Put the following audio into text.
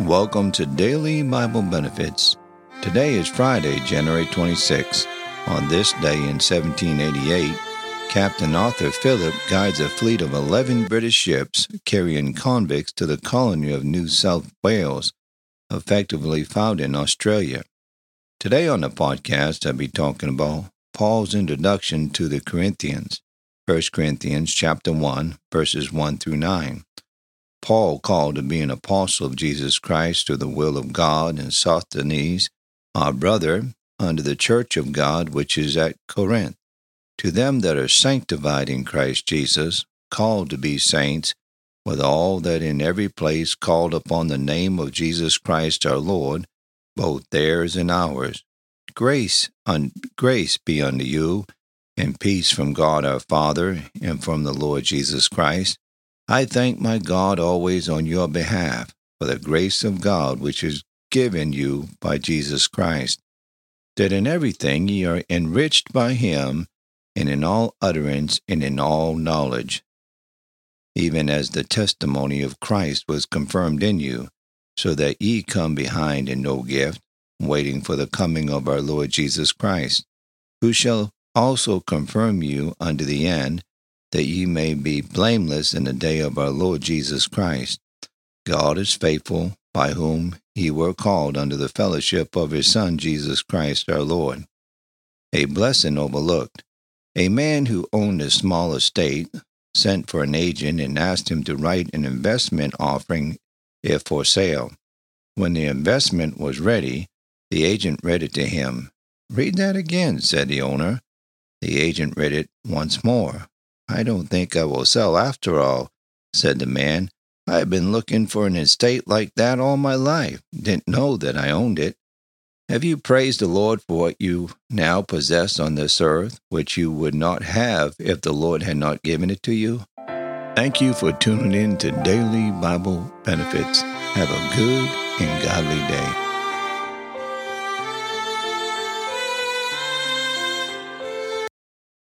Welcome to Daily Bible Benefits. Today is Friday, January 26. On this day in 1788, Captain Arthur Phillip guides a fleet of 11 British ships carrying convicts to the colony of New South Wales, effectively found in Australia. Today on the podcast, I'll be talking about Paul's introduction to the Corinthians, 1 Corinthians chapter 1, verses 1 through 9. Paul, called to be an apostle of Jesus Christ through the will of God, and Sosthenes, our brother, unto the church of God which is at Corinth, to them that are sanctified in Christ Jesus, called to be saints, with all that in every place called upon the name of Jesus Christ our Lord, both theirs and ours. Grace, un- grace be unto you, and peace from God our Father, and from the Lord Jesus Christ I thank my God always on your behalf for the grace of God which is given you by Jesus Christ, that in everything ye are enriched by him, and in all utterance and in all knowledge, even as the testimony of Christ was confirmed in you, so that ye come behind in no gift, waiting for the coming of our Lord Jesus Christ, who shall also confirm you unto the end, that ye may be blameless in the day of our Lord Jesus Christ. God is faithful, by whom ye were called unto the fellowship of his Son Jesus Christ our Lord. A blessing overlooked. A man who owned a small estate sent for an agent and asked him to write an investment offering if for sale. When the investment was ready, the agent read it to him. Read that again, said the owner. The agent read it once more. I don't think I will sell after all, said the man. I have been looking for an estate like that all my life. Didn't know that I owned it. Have you praised the Lord for what you now possess on this earth, which you would not have if the Lord had not given it to you? Thank you for tuning in to Daily Bible Benefits. Have a good and godly day.